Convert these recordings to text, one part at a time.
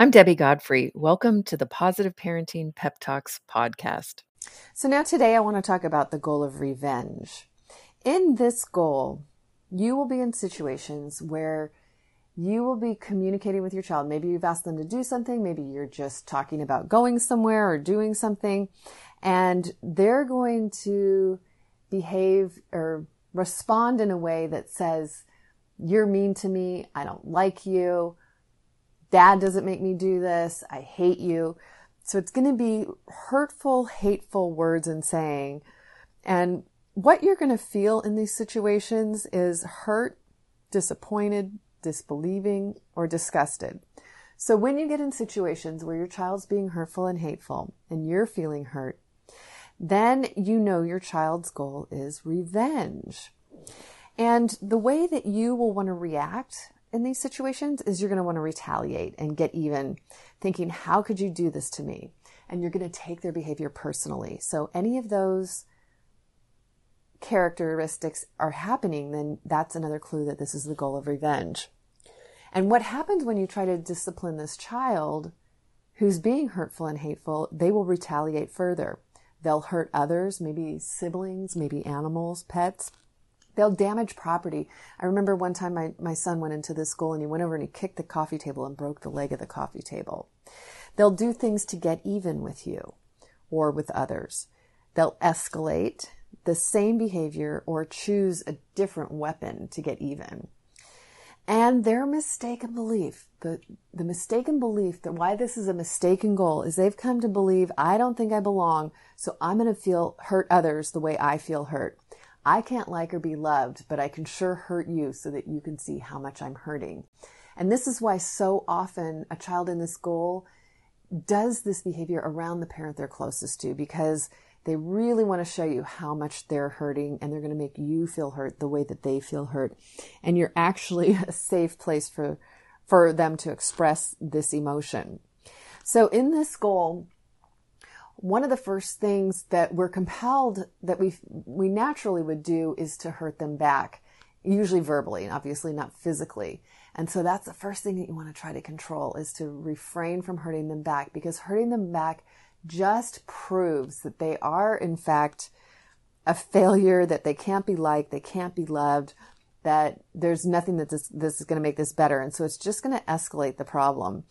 I'm Debbie Godfrey. Welcome to the Positive Parenting Pep Talks podcast. So, now today I want to talk about the goal of revenge. In this goal, you will be in situations where you will be communicating with your child. Maybe you've asked them to do something, maybe you're just talking about going somewhere or doing something, and they're going to behave or respond in a way that says, You're mean to me, I don't like you Dad doesn't make me do this. I hate you. So it's going to be hurtful, hateful words and saying. And what you're going to feel in these situations is hurt, disappointed, disbelieving, or disgusted. So when you get in situations where your child's being hurtful and hateful and you're feeling hurt, then you know your child's goal is revenge. And the way that you will want to react in these situations is you're going to want to retaliate and get even, thinking, how could you do this to me? And you're going to take their behavior personally. So any of those characteristics are happening, then that's another clue that this is the goal of revenge. And what happens when you try to discipline this child who's being hurtful and hateful, they will retaliate further. They'll hurt others, maybe siblings, maybe animals, pets. They'll damage property. I remember one time my, my son went into the school and he went over and he kicked the coffee table and broke the leg of the coffee table. They'll do things to get even with you or with others. They'll escalate the same behavior or choose a different weapon to get even. And their mistaken belief, the, the mistaken belief that why this is a mistaken goal is they've come to believe, I don't think I belong, so I'm going to feel hurt others the way I feel hurt. I can't like or be loved, but I can sure hurt you so that you can see how much I'm hurting. And this is why so often a child in this goal does this behavior around the parent they're closest to because they really want to show you how much they're hurting and they're going to make you feel hurt the way that they feel hurt. And you're actually a safe place for, for them to express this emotion. So in this goal, one of the first things that we're compelled that we we naturally would do is to hurt them back usually verbally obviously not physically. And so that's the first thing that you want to try to control is to refrain from hurting them back because hurting them back just proves that they are in fact a failure that they can't be liked they can't be loved that there's nothing that this, this is going to make this better. And so it's just going to escalate the problem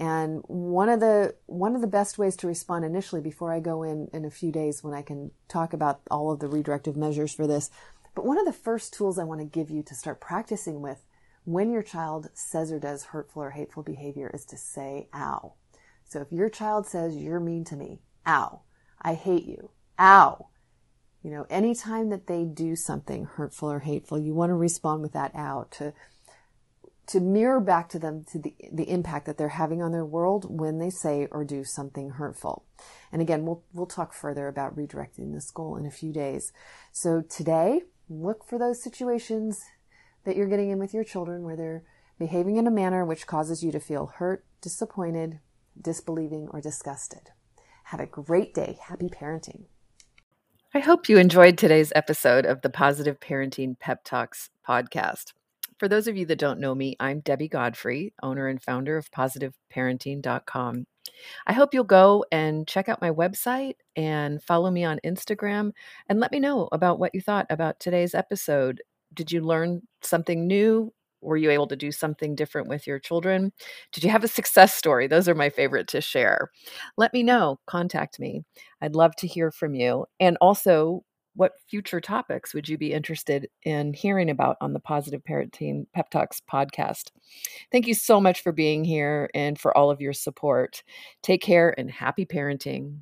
and one of the one of the best ways to respond initially before I go in in a few days when I can talk about all of the redirective measures for this, but one of the first tools I want to give you to start practicing with when your child says or does hurtful or hateful behavior is to say ow. So if your child says you're mean to me, ow, I hate you, ow. You know, anytime that they do something hurtful or hateful, you want to respond with that ow to to mirror back to them to the, the impact that they're having on their world when they say or do something hurtful. And again, we'll, we'll talk further about redirecting this goal in a few days. So today, look for those situations that you're getting in with your children where they're behaving in a manner which causes you to feel hurt, disappointed, disbelieving, or disgusted. Have a great day. Happy parenting. I hope you enjoyed today's episode of the Positive Parenting Pep Talks podcast. For those of you that don't know me, I'm Debbie Godfrey, owner and founder of positiveparenting.com. I hope you'll go and check out my website and follow me on Instagram and let me know about what you thought about today's episode. Did you learn something new? Were you able to do something different with your children? Did you have a success story? Those are my favorite to share. Let me know. Contact me. I'd love to hear from you. And also, what future topics would you be interested in hearing about on the Positive Parenting Pep Talks podcast? Thank you so much for being here and for all of your support. Take care and happy parenting.